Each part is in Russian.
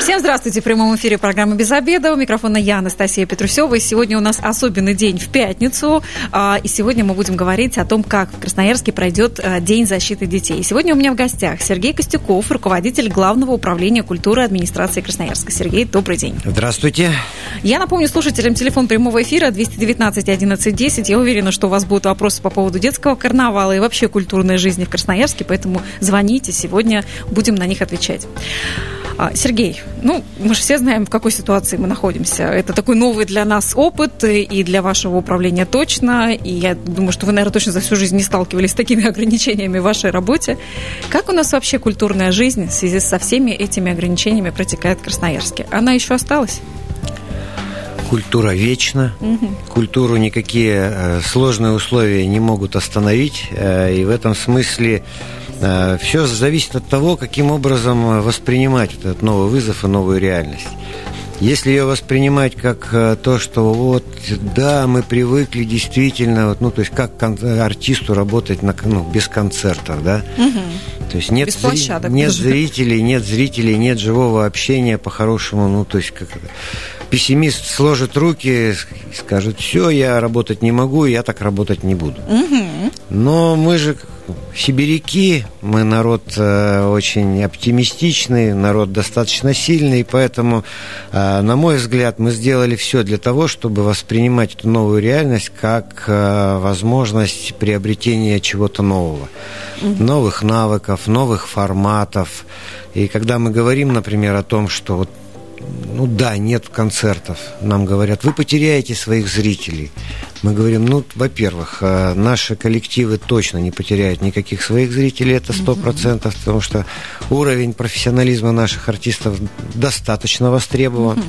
Всем здравствуйте. В прямом эфире программы «Без обеда». У микрофона я, Анастасия Петрусева. И сегодня у нас особенный день в пятницу. А, и сегодня мы будем говорить о том, как в Красноярске пройдет а, День защиты детей. Сегодня у меня в гостях Сергей Костюков, руководитель Главного управления культуры администрации Красноярска. Сергей, добрый день. Здравствуйте. Я напомню слушателям телефон прямого эфира 219 11 10. Я уверена, что у вас будут вопросы по поводу детского карнавала и вообще культурной жизни в Красноярске, поэтому звоните. Сегодня будем на них отвечать. А, Сергей, ну, мы же все знаем, в какой ситуации мы находимся. Это такой новый для нас опыт и для вашего управления точно. И я думаю, что вы, наверное, точно за всю жизнь не сталкивались с такими ограничениями в вашей работе. Как у нас вообще культурная жизнь в связи со всеми этими ограничениями протекает в Красноярске? Она еще осталась? Культура вечна. Угу. Культуру никакие э, сложные условия не могут остановить. Э, и в этом смысле Все зависит от того, каким образом воспринимать этот новый вызов и новую реальность. Если ее воспринимать как э, то, что вот, да, мы привыкли действительно, вот, ну, то есть как артисту работать на, ну, без концертов, да, угу. то есть нет, зри... нет зрителей, нет зрителей, нет живого общения по-хорошему, ну, то есть как пессимист сложит руки и скажет, все, я работать не могу, я так работать не буду. Угу. Но мы же сибиряки, мы народ э, очень оптимистичный, народ достаточно сильный, поэтому, э, на мой взгляд, мы сделали все для того, чтобы воспринимать эту новую реальность как э, возможность приобретения чего-то нового, mm-hmm. новых навыков, новых форматов. И когда мы говорим, например, о том, что вот ну да, нет концертов. Нам говорят, вы потеряете своих зрителей. Мы говорим, ну, во-первых, э, наши коллективы точно не потеряют никаких своих зрителей, это сто процентов, потому что уровень профессионализма наших артистов достаточно востребован.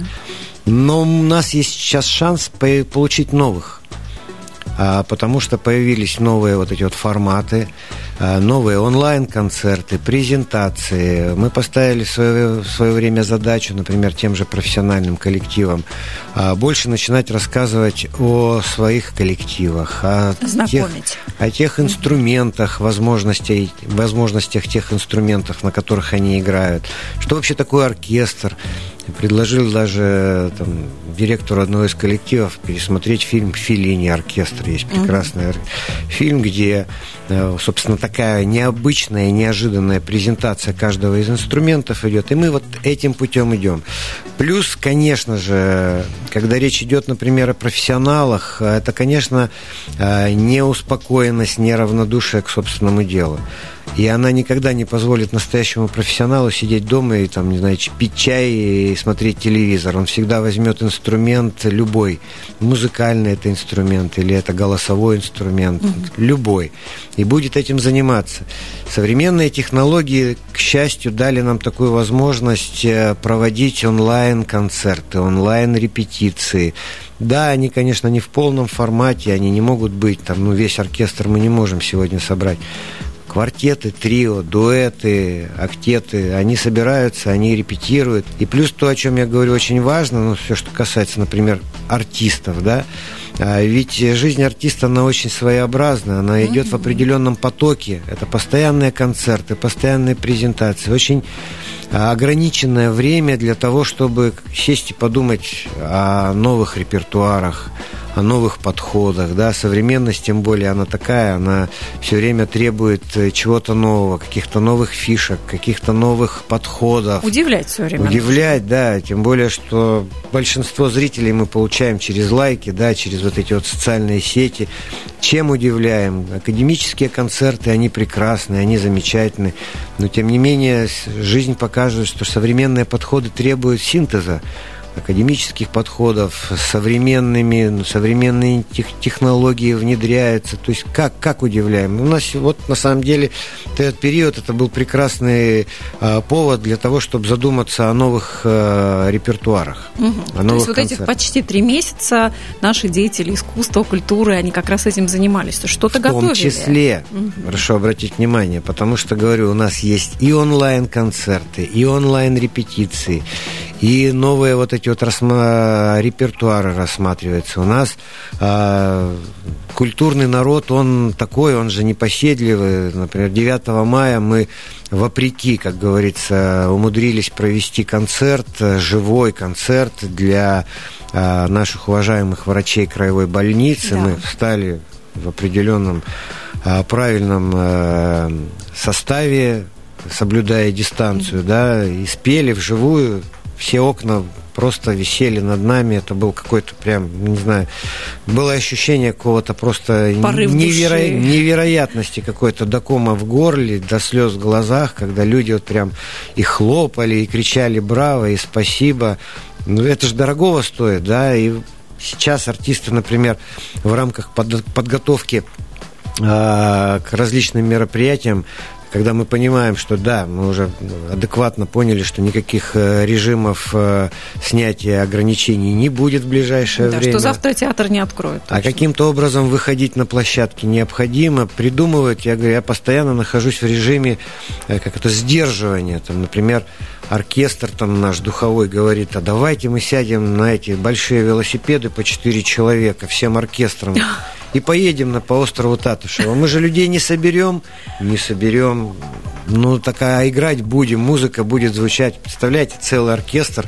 Но у нас есть сейчас шанс получить новых, потому что появились новые вот эти вот форматы, а, новые онлайн-концерты, презентации. Мы поставили в свое, в свое время задачу, например, тем же профессиональным коллективам, а, больше начинать рассказывать о своих коллективах, о тех, о тех инструментах, возможностей, возможностях тех инструментов, на которых они играют. Что вообще такое оркестр? Предложил даже там, директору одного из коллективов пересмотреть фильм «Филини. Оркестр». Есть прекрасный mm-hmm. фильм, где, э, собственно, такая необычная, неожиданная презентация каждого из инструментов идет. И мы вот этим путем идем. Плюс, конечно же, когда речь идет, например, о профессионалах, это, конечно, э, неуспокоенность, неравнодушие к собственному делу. И она никогда не позволит настоящему профессионалу сидеть дома и, там, не знаю, пить чай и смотреть телевизор. Он всегда возьмет инструмент любой. Музыкальный это инструмент или это голосовой инструмент. Mm-hmm. Любой. И будет этим заниматься. Современные технологии, к счастью, дали нам такую возможность э, проводить онлайн-концерты, онлайн-репетиции. Да, они, конечно, не в полном формате, они не могут быть, там, ну, весь оркестр мы не можем сегодня собрать квартеты, трио, дуэты, актеты, они собираются, они репетируют. И плюс то, о чем я говорю, очень важно, ну, все, что касается, например, артистов, да, а ведь жизнь артиста, она очень своеобразна, она идет в определенном потоке. Это постоянные концерты, постоянные презентации, очень ограниченное время для того, чтобы сесть и подумать о новых репертуарах, о новых подходах, да, современность, тем более, она такая, она все время требует э, чего-то нового, каких-то новых фишек, каких-то новых подходов. Удивлять все время. Удивлять, да, тем более, что большинство зрителей мы получаем через лайки, да, через вот эти вот социальные сети. Чем удивляем? Академические концерты, они прекрасны, они замечательны, но тем не менее жизнь показывает, что современные подходы требуют синтеза академических подходов, современными, ну, современные тех, технологии внедряются. То есть как, как удивляем? У нас вот на самом деле этот период это был прекрасный э, повод для того, чтобы задуматься о новых э, репертуарах. Угу. О новых То есть вот этих почти три месяца наши деятели искусства, культуры, они как раз этим занимались. Что-то готовили. В том числе, угу. хорошо обратить внимание, потому что, говорю, у нас есть и онлайн-концерты, и онлайн-репетиции, и новые вот эти вот рассма... репертуары рассматриваются. У нас э, культурный народ, он такой, он же непоседливый. Например, 9 мая мы вопреки, как говорится, умудрились провести концерт, живой концерт для э, наших уважаемых врачей краевой больницы. Да. Мы встали в определенном э, правильном э, составе, соблюдая дистанцию, да, и спели вживую все окна просто висели над нами. Это был какой-то прям, не знаю, было ощущение какого-то просто неверо... невероятности какой-то до кома в горле, до слез в глазах, когда люди вот прям и хлопали, и кричали «Браво!» и «Спасибо!». Ну, это же дорогого стоит, да, и сейчас артисты, например, в рамках под... подготовки а, к различным мероприятиям когда мы понимаем, что да, мы уже адекватно поняли, что никаких э, режимов э, снятия ограничений не будет в ближайшее да, время. что завтра театр не откроют. А каким-то образом выходить на площадки необходимо, придумывать. Я говорю, я постоянно нахожусь в режиме э, как это сдерживания. Там, например, оркестр там наш духовой говорит, а давайте мы сядем на эти большие велосипеды по четыре человека всем оркестром и поедем на, по острову Татушева. Мы же людей не соберем, не соберем. Ну, такая играть будем, музыка будет звучать. Представляете, целый оркестр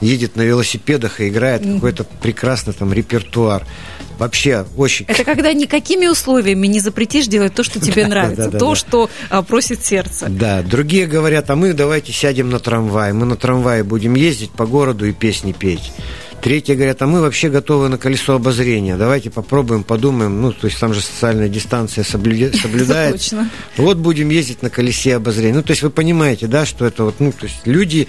едет на велосипедах и играет mm-hmm. какой-то прекрасный там репертуар. Вообще очень... Это когда никакими условиями не запретишь делать то, что тебе нравится, то, что а, просит сердце. Да, другие говорят, а мы давайте сядем на трамвай. Мы на трамвае будем ездить по городу и песни петь. Третьи говорят, а мы вообще готовы на колесо обозрения. Давайте попробуем, подумаем. Ну, то есть там же социальная дистанция соблюдается. Вот будем ездить на колесе обозрения. Ну, то есть вы понимаете, да, что это вот, ну, то есть люди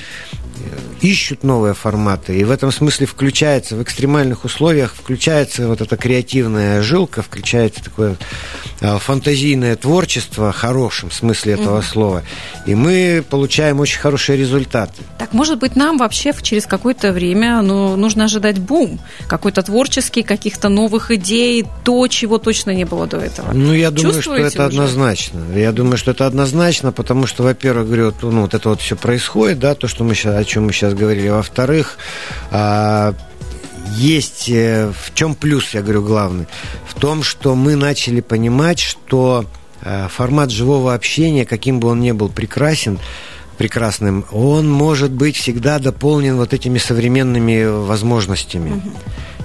ищут новые форматы, и в этом смысле включается, в экстремальных условиях включается вот эта креативная жилка, включается такое а, фантазийное творчество, в хорошем смысле этого угу. слова, и мы получаем очень хорошие результаты. Так, может быть, нам вообще через какое-то время ну, нужно ожидать бум, какой-то творческий, каких-то новых идей, то, чего точно не было до этого. Ну, я думаю, что это уже? однозначно. Я думаю, что это однозначно, потому что, во-первых, говорю, ну, вот это вот все происходит, да, то, что мы сейчас, чем мы сейчас говорили. Во-вторых, а, есть э, в чем плюс, я говорю, главный, в том, что мы начали понимать, что э, формат живого общения, каким бы он ни был прекрасен, прекрасным, он может быть всегда дополнен вот этими современными возможностями. Угу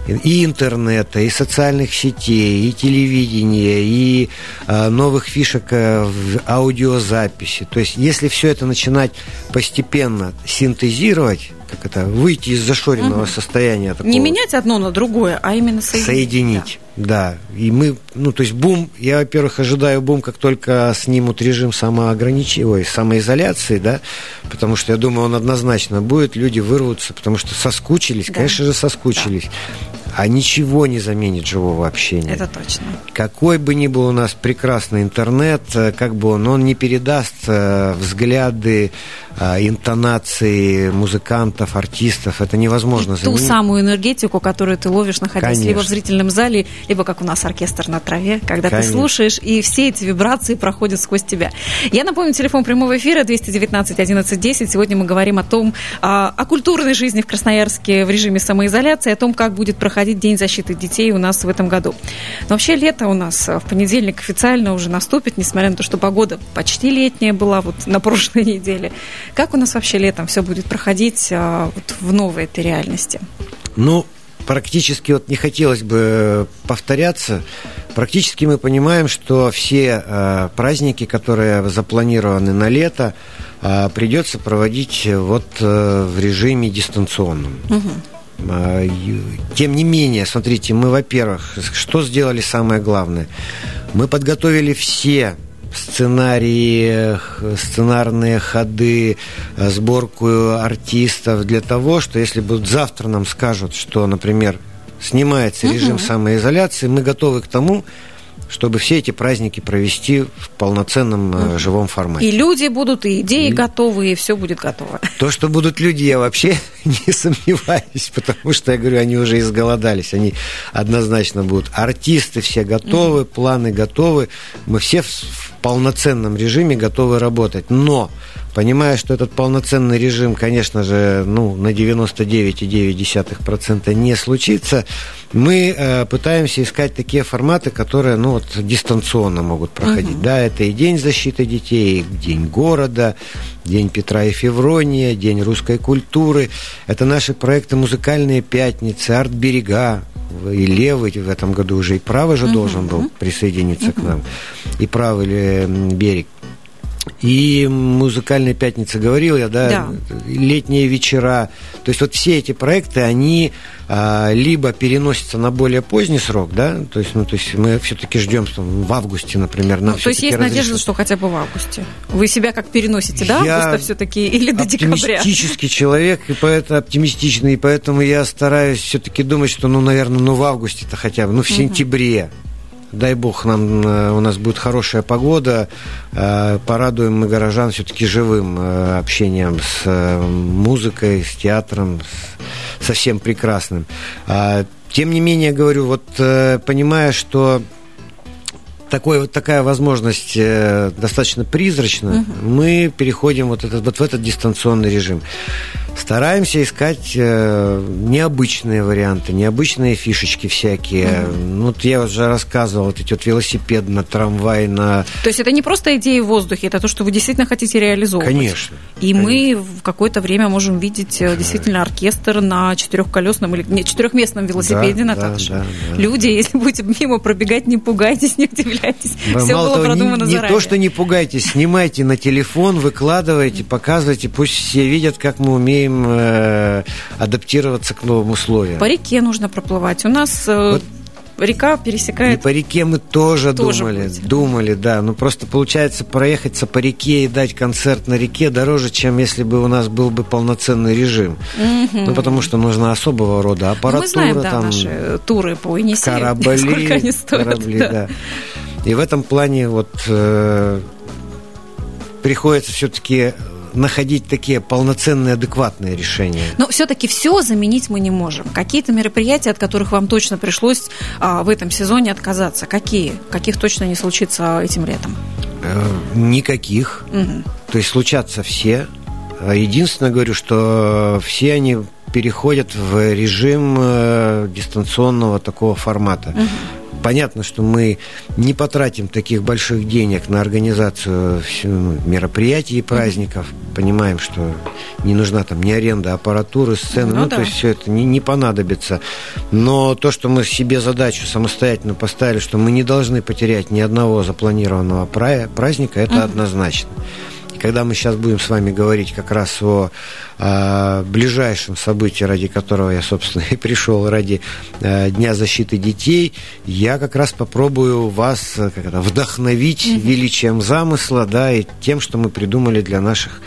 и интернета, и социальных сетей, и телевидения, и э, новых фишек э, в аудиозаписи. То есть, если все это начинать постепенно синтезировать, как это, выйти из зашоренного угу. состояния. Такого, Не менять одно на другое, а именно соединить. Соединить, да. И мы, ну, то есть бум, я, во-первых, ожидаю бум, как только снимут режим самоограничения, ой, самоизоляции, да, потому что я думаю, он однозначно будет, люди вырвутся, потому что соскучились, да. конечно же, соскучились. Да а ничего не заменит живого общения. Это точно. Какой бы ни был у нас прекрасный интернет, э, как бы он, он не передаст э, взгляды, э, интонации музыкантов, артистов. Это невозможно заменить. Ту самую энергетику, которую ты ловишь, находясь Конечно. либо в зрительном зале, либо как у нас оркестр на траве, когда Конечно. ты слушаешь, и все эти вибрации проходят сквозь тебя. Я напомню, телефон прямого эфира 219 11 10. Сегодня мы говорим о том, а, о культурной жизни в Красноярске в режиме самоизоляции, о том, как будет проходить проходить День защиты детей у нас в этом году. Но вообще лето у нас в понедельник официально уже наступит, несмотря на то, что погода почти летняя была вот на прошлой неделе. Как у нас вообще летом все будет проходить а, вот в новой этой реальности? Ну, практически вот не хотелось бы повторяться. Практически мы понимаем, что все э, праздники, которые запланированы на лето, э, придется проводить вот э, в режиме дистанционном. Угу. Тем не менее, смотрите, мы, во-первых, что сделали самое главное? Мы подготовили все сценарии, сценарные ходы, сборку артистов для того, что если будут завтра нам скажут, что, например, снимается режим угу. самоизоляции, мы готовы к тому, чтобы все эти праздники провести в полноценном mm. живом формате. И люди будут, и идеи и... готовы, и все будет готово. То, что будут люди, я вообще не сомневаюсь, потому что, я говорю, они уже изголодались, они однозначно будут. Артисты все готовы, mm. планы готовы, мы все в полноценном режиме готовы работать. Но понимая, что этот полноценный режим, конечно же, ну, на 99,9% не случится, мы э, пытаемся искать такие форматы, которые, ну, вот, дистанционно могут проходить. Угу. Да, это и День защиты детей, и День города, День Петра и Феврония, День русской культуры. Это наши проекты «Музыкальные пятницы», «Арт-берега», и левый в этом году уже и правый же uh должен был присоединиться uh к нам, и правый берег. И музыкальная пятница говорил я, да, да, летние вечера. То есть вот все эти проекты, они а, либо переносятся на более поздний срок, да, то есть, ну, то есть мы все-таки ждем там, в августе, например. Нам ну, то есть есть разрешат. надежда, что хотя бы в августе. Вы себя как переносите, да, я августа все-таки или до декабря? Оптимистический человек, и поэтому оптимистичный, и поэтому я стараюсь все-таки думать, что, ну, наверное, ну в августе-то хотя бы, ну в угу. Дай бог, нам, э, у нас будет хорошая погода, э, порадуем мы горожан все-таки живым э, общением с музыкой, с театром, с, совсем прекрасным. А, тем не менее, говорю, вот понимая, что такой, вот такая возможность достаточно призрачна, угу. мы переходим вот, этот, вот в этот дистанционный режим. Стараемся искать э, необычные варианты, необычные фишечки всякие. Mm-hmm. Ну, вот я уже рассказывал, вот эти вот велосипед на трамвай, на... То есть это не просто идеи в воздухе, это то, что вы действительно хотите реализовывать. Конечно. И конечно. мы в какое-то время можем видеть э, действительно оркестр на четырехколесном или нет, четырехместном велосипеде, да, Наташа. Да, да, да. Люди, если будете мимо пробегать, не пугайтесь, не удивляйтесь. Да, Все было того, продумано не, заранее. Не то, что не пугайтесь, снимайте на телефон, выкладывайте, показывайте, пусть все видят, как мы умеем умеем э, адаптироваться к новым условиям. По реке нужно проплывать. У нас э, вот река пересекает. И по реке мы тоже, тоже думали, будем. думали, да. Ну просто получается проехаться по реке и дать концерт на реке дороже, чем если бы у нас был бы полноценный режим. Угу. Ну потому что нужно особого рода аппаратура. Ну, мы знаем, да, там, наши туры по Енисею, корабли, сколько они стоят. Корабли, да. да. И в этом плане вот э, приходится все-таки находить такие полноценные, адекватные решения. Но все-таки все заменить мы не можем. Какие-то мероприятия, от которых вам точно пришлось а, в этом сезоне отказаться, какие? Каких точно не случится этим летом? Э, никаких. Угу. То есть случатся все. Единственное, говорю, что все они переходят в режим э, дистанционного такого формата. Угу. Понятно, что мы не потратим таких больших денег на организацию ну, мероприятий и праздников. Понимаем, что не нужна там ни аренда аппаратуры, сцены, ну, ну да. то есть все это не, не понадобится. Но то, что мы себе задачу самостоятельно поставили, что мы не должны потерять ни одного запланированного праздника, это угу. однозначно когда мы сейчас будем с вами говорить как раз о, о ближайшем событии, ради которого я, собственно, и пришел, ради э, Дня защиты детей, я как раз попробую вас как это, вдохновить mm-hmm. величием замысла, да, и тем, что мы придумали для наших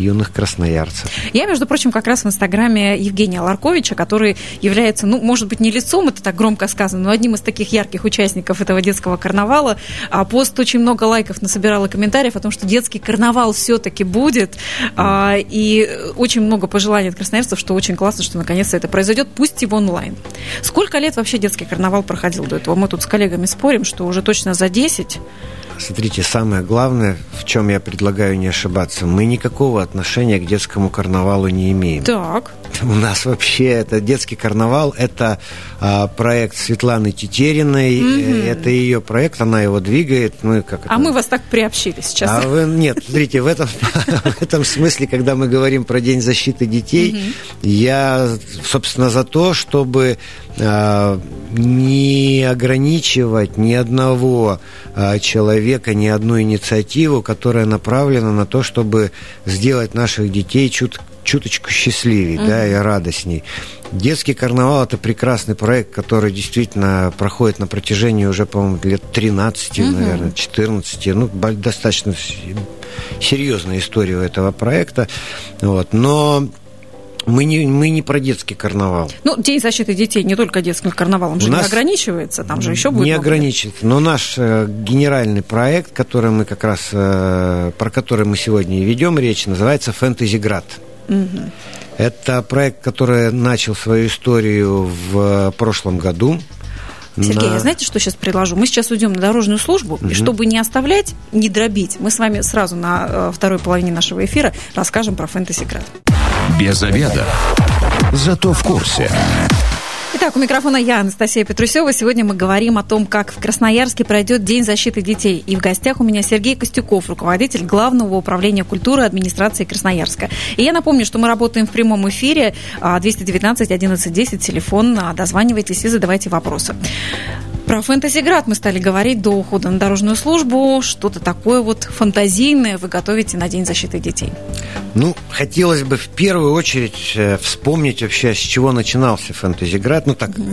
юных красноярцев. Я, между прочим, как раз в инстаграме Евгения Ларковича, который является, ну, может быть, не лицом, это так громко сказано, но одним из таких ярких участников этого детского карнавала. А пост очень много лайков насобирал и комментариев о том, что детский карнавал все-таки будет. А, и очень много пожеланий от красноярцев, что очень классно, что наконец-то это произойдет, пусть и в онлайн. Сколько лет вообще детский карнавал проходил до этого? Мы тут с коллегами спорим, что уже точно за 10. Смотрите, самое главное, в чем я предлагаю не ошибаться, мы никакого отношения к детскому карнавалу не имеем. Так. У нас вообще это детский карнавал, это а, проект Светланы Тетериной, mm это ее проект, она его двигает. Ну, как а это? мы вас так приобщили сейчас. А вы, нет, смотрите, в этом, в этом смысле, когда мы говорим про День защиты детей, mm я, собственно, за то, чтобы а, не ограничивать ни одного а, человека, ни одну инициативу, которая направлена на то, чтобы сделать наших детей чут чуточку счастливее, uh-huh. да, и радостней. Детский карнавал – это прекрасный проект, который действительно проходит на протяжении уже, по-моему, лет 13, uh-huh. наверное, 14. Ну, достаточно серьезная история у этого проекта. Вот. Но мы не, мы не про детский карнавал. Ну, День защиты детей не только детским карнавалом же не ограничивается, там же еще будет. Не ограничивается. Но наш э, генеральный проект, который мы как раз, э, про который мы сегодня и ведем речь, называется «Фэнтези Град». Угу. Это проект, который начал свою историю в прошлом году. Сергей, на... знаете, что сейчас предложу? Мы сейчас уйдем на дорожную службу, угу. и чтобы не оставлять, не дробить, мы с вами сразу на э, второй половине нашего эфира расскажем про фэнтези град. Без обеда. Зато в курсе. Итак, у микрофона я, Анастасия Петрусева. Сегодня мы говорим о том, как в Красноярске пройдет День защиты детей. И в гостях у меня Сергей Костюков, руководитель Главного управления культуры администрации Красноярска. И я напомню, что мы работаем в прямом эфире 219 11 10, телефон, дозванивайтесь и задавайте вопросы. Про фэнтезиград мы стали говорить до ухода на дорожную службу. Что-то такое вот фантазийное вы готовите на День защиты детей. Ну, хотелось бы в первую очередь э, вспомнить вообще, с чего начинался фэнтезиград. Ну, так, угу.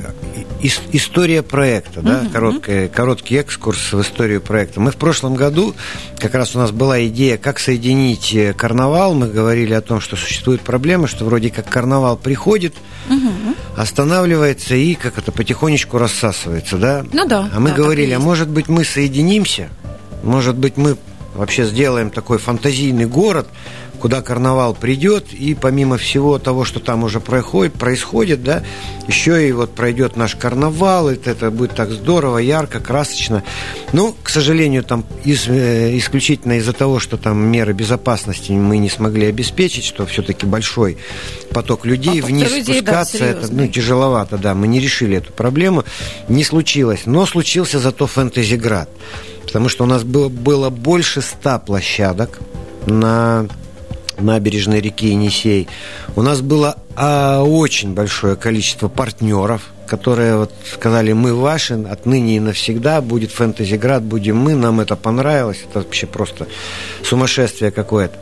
история проекта, да, угу. короткий, короткий экскурс в историю проекта. Мы в прошлом году, как раз у нас была идея, как соединить э, карнавал. Мы говорили о том, что существует проблема, что вроде как карнавал приходит, угу. останавливается и как это потихонечку рассасывается, да. Ну да. А мы да, говорили, а может быть мы соединимся, может быть мы вообще сделаем такой фантазийный город, куда карнавал придет, и помимо всего того, что там уже происходит, происходит, да, еще и вот пройдет наш карнавал, это, это будет так здорово, ярко, красочно. Ну, к сожалению, там из, э, исключительно из-за того, что там меры безопасности мы не смогли обеспечить, что все-таки большой поток людей, поток вниз людей, спускаться, да, это ну, тяжеловато, да, мы не решили эту проблему, не случилось. Но случился зато фэнтезиград, потому что у нас было, было больше ста площадок на набережной реки Енисей. У нас было а, очень большое количество партнеров, которые вот сказали, мы ваши, отныне и навсегда будет фэнтезиград, будем мы, нам это понравилось, это вообще просто сумасшествие какое-то.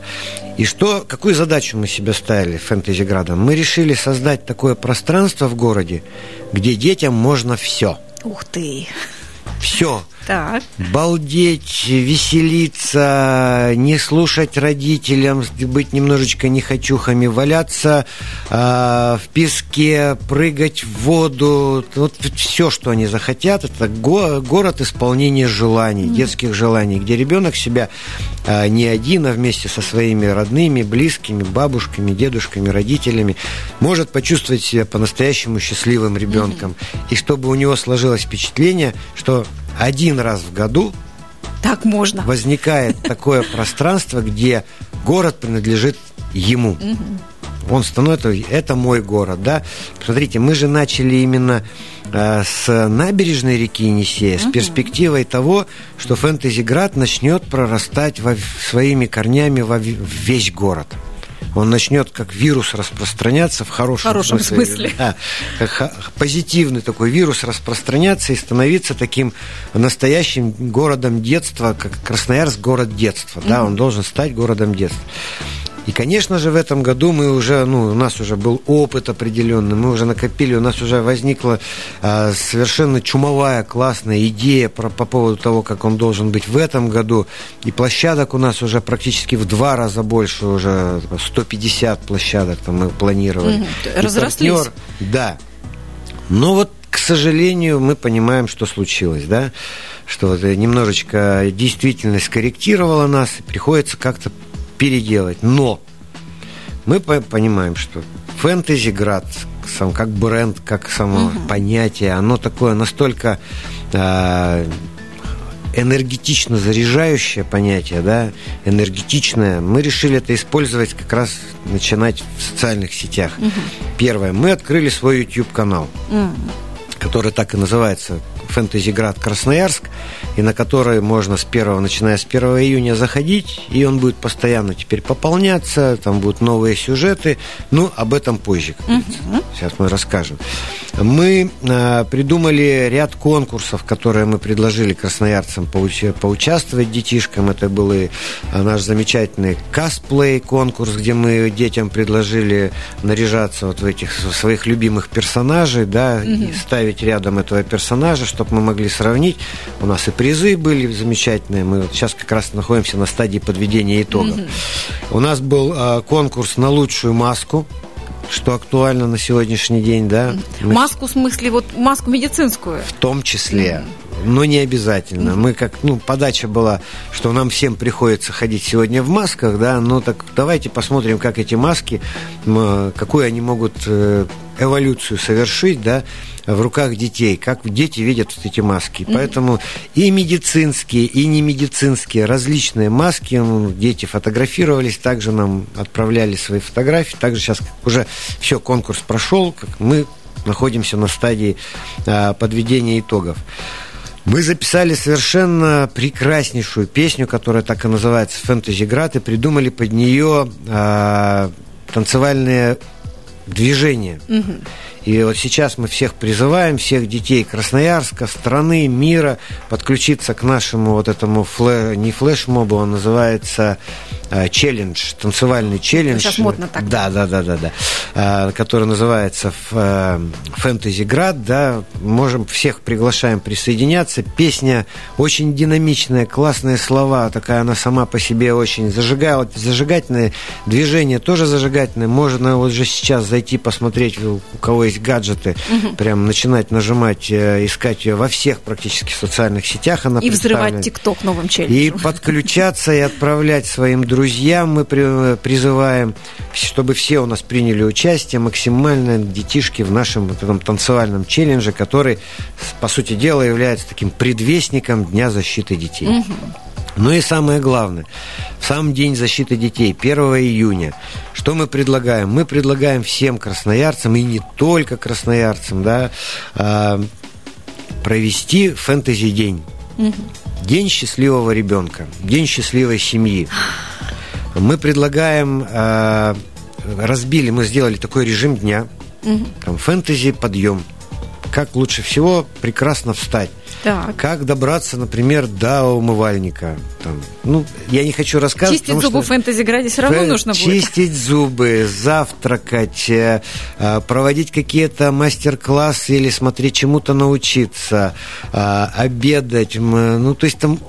И что, какую задачу мы себе ставили фэнтезиградом? Мы решили создать такое пространство в городе, где детям можно все. Ух ты! Все. Так. Балдеть, веселиться, не слушать родителям, быть немножечко нехочухами, валяться э, в песке, прыгать в воду. Вот все, что они захотят, это го- город исполнения желаний, mm. детских желаний, где ребенок себя э, не один, а вместе со своими родными, близкими, бабушками, дедушками, родителями может почувствовать себя по-настоящему счастливым ребенком. Mm. И чтобы у него сложилось впечатление, что один раз в году так можно. Возникает такое пространство, где город принадлежит ему. Он становится, это мой город, да. Смотрите, мы же начали именно э, с набережной реки Енисея, с перспективой того, что фэнтези-град начнет прорастать во, своими корнями во весь город он начнет как вирус распространяться в хорошем, в хорошем смысле. смысле. Да, как позитивный такой вирус распространяться и становиться таким настоящим городом детства, как Красноярск город детства. Mm-hmm. Да, он должен стать городом детства. И, конечно же, в этом году мы уже, ну, у нас уже был опыт определенный, мы уже накопили, у нас уже возникла а, совершенно чумовая, классная идея про, по поводу того, как он должен быть в этом году. И площадок у нас уже практически в два раза больше, уже 150 площадок там мы планировали. Mm-hmm. Разрослись? Партнер, да. Но вот, к сожалению, мы понимаем, что случилось, да, что вот немножечко действительность корректировала нас, и приходится как-то переделать. Но мы понимаем, что фэнтези град сам как бренд, как само угу. понятие, оно такое настолько э, энергетично заряжающее понятие, да, энергетичное. Мы решили это использовать как раз начинать в социальных сетях. Угу. Первое, мы открыли свой YouTube канал, угу. который так и называется Фэнтезиград Красноярск, и на который можно с первого, начиная с 1 июня заходить, и он будет постоянно теперь пополняться, там будут новые сюжеты, ну, об этом позже. Угу. Сейчас мы расскажем. Мы э, придумали ряд конкурсов, которые мы предложили красноярцам поуча- поучаствовать детишкам. Это был и а, наш замечательный косплей-конкурс, где мы детям предложили наряжаться вот в этих своих любимых персонажей, да, угу. и ставить рядом этого персонажа, чтобы мы могли сравнить. У нас и призы были замечательные. Мы вот сейчас как раз находимся на стадии подведения итогов. У нас был э, конкурс на лучшую маску что актуально на сегодняшний день, да? Маску, в смысле, вот маску медицинскую? В том числе. Но не обязательно. Мы как, ну, подача была, что нам всем приходится ходить сегодня в масках, да, ну так давайте посмотрим, как эти маски, какую они могут э, эволюцию совершить, да, в руках детей, как дети видят вот эти маски. Mm-hmm. Поэтому и медицинские, и не медицинские различные маски, дети фотографировались, также нам отправляли свои фотографии, также сейчас уже все, конкурс прошел, как мы находимся на стадии а, подведения итогов. Мы записали совершенно прекраснейшую песню, которая так и называется «Фэнтези Град», и придумали под нее а, танцевальные движения. Угу. И вот сейчас мы всех призываем, всех детей Красноярска, страны, мира, подключиться к нашему вот этому флэ... не флешмобу, он называется Э, челлендж, танцевальный челлендж. Сейчас модно так. Да, да, да, да, да. Э, который называется э, Фэнтези Град, да. Можем всех приглашаем присоединяться. Песня очень динамичная, классные слова, такая она сама по себе очень зажигает, зажигательное движение тоже зажигательное. Можно вот же сейчас зайти посмотреть, у кого есть гаджеты, угу. прям начинать нажимать, искать ее во всех практически социальных сетях. Она и взрывать ТикТок новым челленджем. И подключаться и отправлять своим друзьям друзьям мы призываем, чтобы все у нас приняли участие максимально детишки в нашем вот этом танцевальном челлендже, который, по сути дела, является таким предвестником Дня защиты детей. Угу. Ну и самое главное, в сам день защиты детей, 1 июня, что мы предлагаем? Мы предлагаем всем красноярцам, и не только красноярцам, да, а, провести фэнтези-день. Угу. День счастливого ребенка, день счастливой семьи. Мы предлагаем, э, разбили, мы сделали такой режим дня, угу. там фэнтези подъем. Как лучше всего прекрасно встать. Так. Как добраться, например, до умывальника. Там, ну, я не хочу рассказывать. Чистить зубы в фэнтези-граде все равно фэ- нужно будет. Чистить зубы, завтракать, э, э, проводить какие-то мастер-классы или смотреть чему-то научиться, э, обедать. Ну, то есть там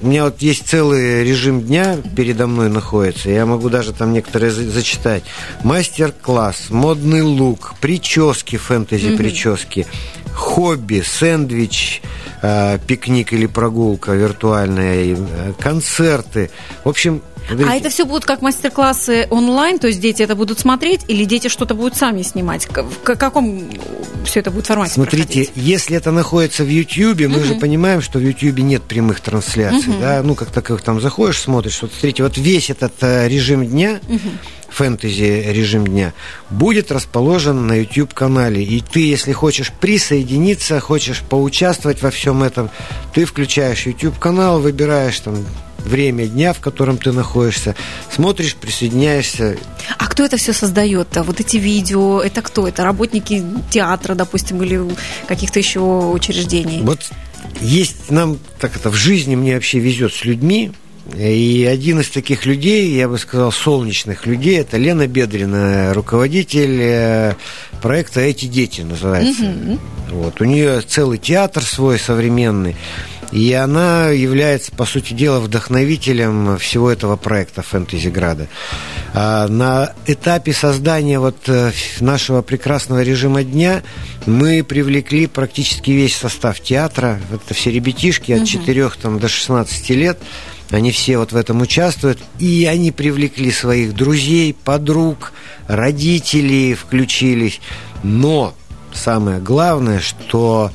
у меня вот есть целый режим дня передо мной находится. Я могу даже там некоторые зачитать. Мастер-класс, модный лук, прически, фэнтези-прически, mm-hmm. хобби, сэндвич, э, пикник или прогулка виртуальная, э, концерты. В общем, а это все будут как мастер-классы онлайн, то есть дети это будут смотреть, или дети что-то будут сами снимать? В каком все это будет формате Смотрите, проходить? если это находится в YouTube, мы uh-huh. же понимаем, что в YouTube нет прямых трансляций, uh-huh. да, ну, как таковых там заходишь, смотришь, вот смотрите, вот весь этот э, режим дня, uh-huh фэнтези режим дня, будет расположен на YouTube-канале. И ты, если хочешь присоединиться, хочешь поучаствовать во всем этом, ты включаешь YouTube-канал, выбираешь там время дня, в котором ты находишься, смотришь, присоединяешься. А кто это все создает? -то? Вот эти видео, это кто? Это работники театра, допустим, или каких-то еще учреждений? Вот есть нам, так это в жизни мне вообще везет с людьми, и один из таких людей, я бы сказал, солнечных людей, это Лена Бедрина, руководитель э, проекта «Эти дети» называется. Угу. Вот. У нее целый театр свой современный. И она является, по сути дела, вдохновителем всего этого проекта «Фэнтези Града». На этапе создания вот э, нашего прекрасного режима дня мы привлекли практически весь состав театра. Это все ребятишки от 4 там, до 16 лет. Они все вот в этом участвуют. И они привлекли своих друзей, подруг, родителей включились. Но самое главное, что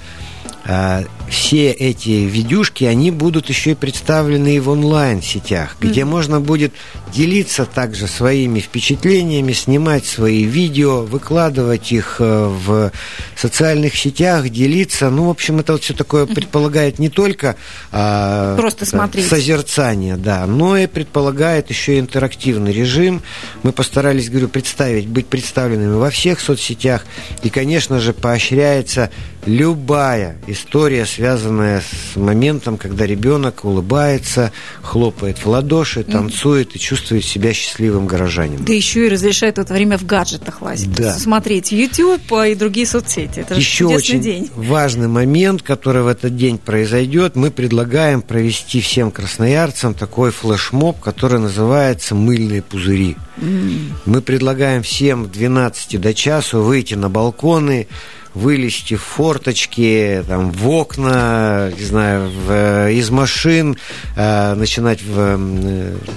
а, все эти видюшки, они будут еще и представлены и в онлайн-сетях, где mm-hmm. можно будет делиться также своими впечатлениями, снимать свои видео, выкладывать их э, в социальных сетях, делиться. Ну, в общем, это вот все такое предполагает не только а, просто смотреть. созерцание, да, но и предполагает еще и интерактивный режим. Мы постарались, говорю, представить, быть представленными во всех соцсетях. И, конечно же, поощряется любая история, связанная с моментом, когда ребенок улыбается, хлопает в ладоши, танцует и чувствует себя счастливым горожанином. Да еще и разрешает в это время в гаджетах лазить, да. смотреть YouTube и другие соцсети. Это еще очень день. важный момент, который в этот день произойдет, мы предлагаем провести всем красноярцам такой флешмоб, который называется «Мыльные пузыри». Mm. Мы предлагаем всем в 12 до часу выйти на балконы, вылезти в форточки, там, в окна, не знаю, в, из машин, э, начинать в,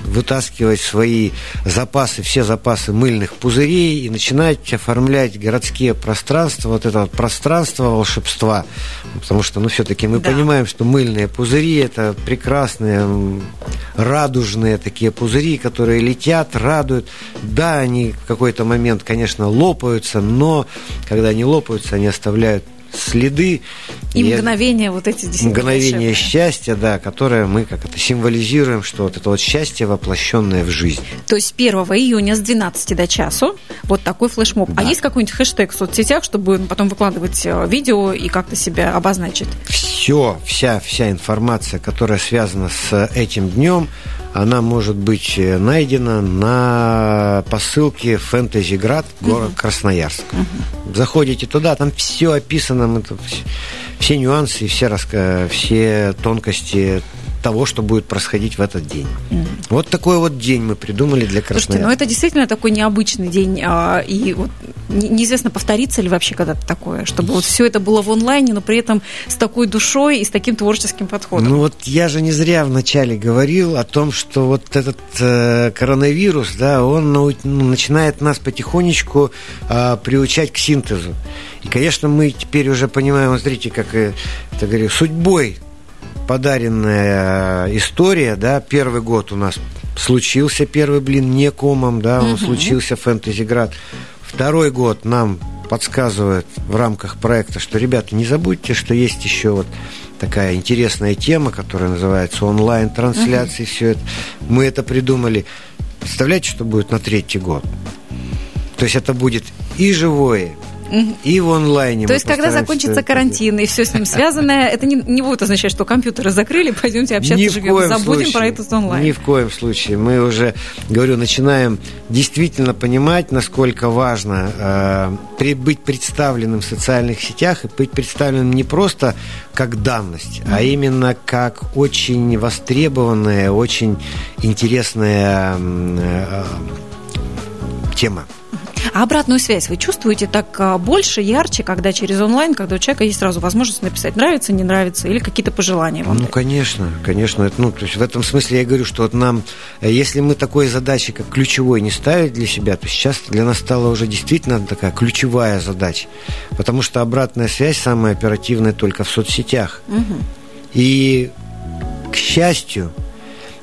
вытаскивать свои запасы, все запасы мыльных пузырей и начинать оформлять городские пространства, вот это вот пространство волшебства, потому что, ну, все-таки мы да. понимаем, что мыльные пузыри – это прекрасные, радужные такие пузыри, которые летят, радуют. Да, они в какой-то момент, конечно, лопаются, но когда они лопаются, они оставляют следы. И, и мгновения вот эти Мгновения счастья, да, которое мы как это символизируем, что вот это вот счастье, воплощенное в жизнь. То есть 1 июня с 12 до часу вот такой флешмоб. А да. А есть какой-нибудь хэштег в соцсетях, чтобы потом выкладывать э, видео и как-то себя обозначить? Все, вся, вся информация, которая связана с этим днем, она может быть э, найдена на посылке Фэнтезиград, город угу. Красноярск. Угу. Заходите туда, там все описано, это все, нюансы, все, все тонкости того, что будет происходить в этот день. Mm. Вот такой вот день мы придумали для Красноярска. Слушайте, ну это действительно такой необычный день, а, и вот неизвестно, повторится ли вообще когда-то такое, чтобы вот все это было в онлайне, но при этом с такой душой и с таким творческим подходом. Ну вот я же не зря вначале говорил о том, что вот этот э, коронавирус, да, он ну, начинает нас потихонечку э, приучать к синтезу. И, конечно, мы теперь уже понимаем, вот смотрите, как я это говорю, судьбой подаренная история, да, первый год у нас случился первый блин не комом, да, он угу. случился Фэнтези Град. Второй год нам подсказывают в рамках проекта, что, ребята, не забудьте, что есть еще вот такая интересная тема, которая называется онлайн-трансляции, все это. Мы это придумали. Представляете, что будет на третий год? То есть это будет и живое, и в онлайне. То есть, когда закончится карантин и все с ним связанное, это не, не будет означать, что компьютеры закрыли, пойдемте общаться, Ни живем. Забудем случае, про этот онлайн. Ни в коем случае. Мы уже, говорю, начинаем действительно понимать, насколько важно э, быть представленным в социальных сетях и быть представленным не просто как данность, а именно как очень востребованная, очень интересная э, э, тема. А обратную связь вы чувствуете так а, больше, ярче, когда через онлайн, когда у человека есть сразу возможность написать, нравится, не нравится, или какие-то пожелания вам? Ну, дать? конечно, конечно. Ну, то есть в этом смысле я говорю, что вот нам, э, если мы такой задачи, как ключевой, не ставить для себя, то сейчас для нас стала уже действительно такая ключевая задача. Потому что обратная связь самая оперативная только в соцсетях. Угу. И, к счастью,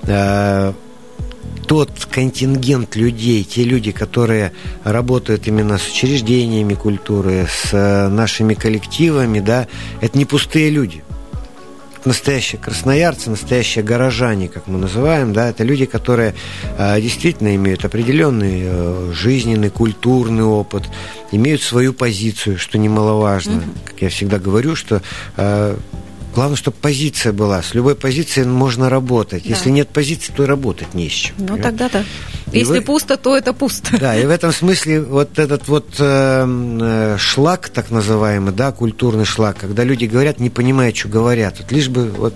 э, тот контингент людей, те люди, которые работают именно с учреждениями культуры, с э, нашими коллективами, да, это не пустые люди. Настоящие красноярцы, настоящие горожане, как мы называем, да, это люди, которые э, действительно имеют определенный э, жизненный, культурный опыт, имеют свою позицию, что немаловажно. Mm-hmm. Как я всегда говорю, что э, Главное, чтобы позиция была. С любой позицией можно работать. Да. Если нет позиции, то и работать не с чем. Ну, тогда да. Если вы... пусто, то это пусто. Да, и в этом смысле вот этот вот э, э, шлак, так называемый, да, культурный шлак, когда люди говорят, не понимая, что говорят, вот лишь бы вот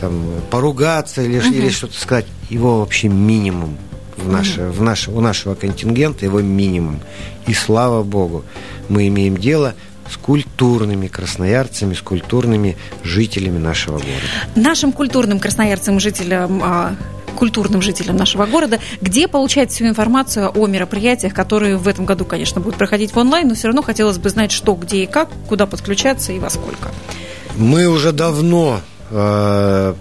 там поругаться или, угу. или что-то сказать, его вообще минимум в наше, угу. в наше, у нашего контингента, его минимум. И слава богу, мы имеем дело с культурными красноярцами, с культурными жителями нашего города. Нашим культурным красноярцам, жителям а, культурным жителям нашего города, где получать всю информацию о мероприятиях, которые в этом году, конечно, будут проходить в онлайн, но все равно хотелось бы знать, что, где и как, куда подключаться и во сколько. Мы уже давно э,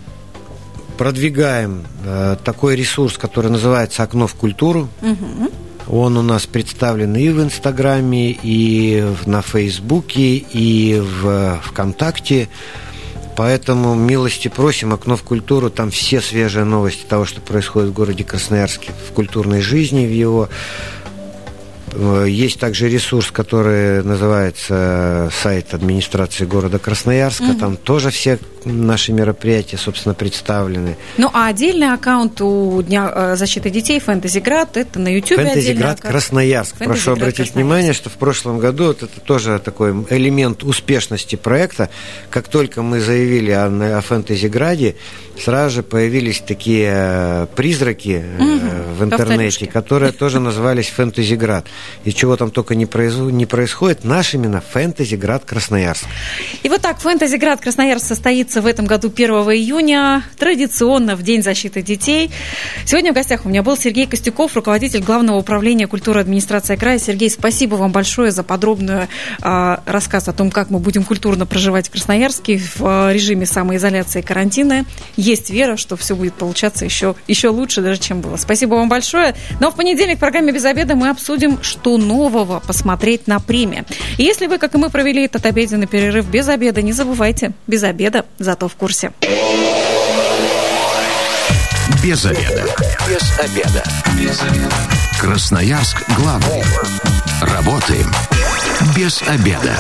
продвигаем э, такой ресурс, который называется «Окно в культуру». Угу. Он у нас представлен и в Инстаграме, и на Фейсбуке, и в ВКонтакте. Поэтому милости просим, окно в культуру, там все свежие новости того, что происходит в городе Красноярске, в культурной жизни, в его. Э, есть также ресурс, который называется сайт администрации города Красноярска. Угу. Там тоже все наши мероприятия, собственно, представлены. Ну, а отдельный аккаунт у Дня э, защиты детей Фэнтези Град, это на YouTube Фэнтези Град Красноярск. Фэнтези Прошу обратить Красноярск. внимание, что в прошлом году вот это тоже такой элемент успешности проекта. Как только мы заявили о, о Фэнтези Граде, сразу же появились такие э, призраки угу, в интернете, которые тоже назывались Фэнтези Град. И чего там только не, произ... не происходит, наш именно Фэнтези Град Красноярск. И вот так, Фэнтези Град Красноярск состоится в этом году 1 июня, традиционно в День защиты детей. Сегодня в гостях у меня был Сергей Костюков, руководитель Главного управления культуры администрации края. Сергей, спасибо вам большое за подробную э, рассказ о том, как мы будем культурно проживать в Красноярске в э, режиме самоизоляции и карантина есть вера, что все будет получаться еще, еще лучше даже, чем было. Спасибо вам большое. Но в понедельник в программе «Без обеда» мы обсудим, что нового посмотреть на премии. И если вы, как и мы, провели этот обеденный перерыв без обеда, не забывайте, без обеда, зато в курсе. Без обеда. Без обеда. Без обеда. Красноярск главный. Работаем без обеда.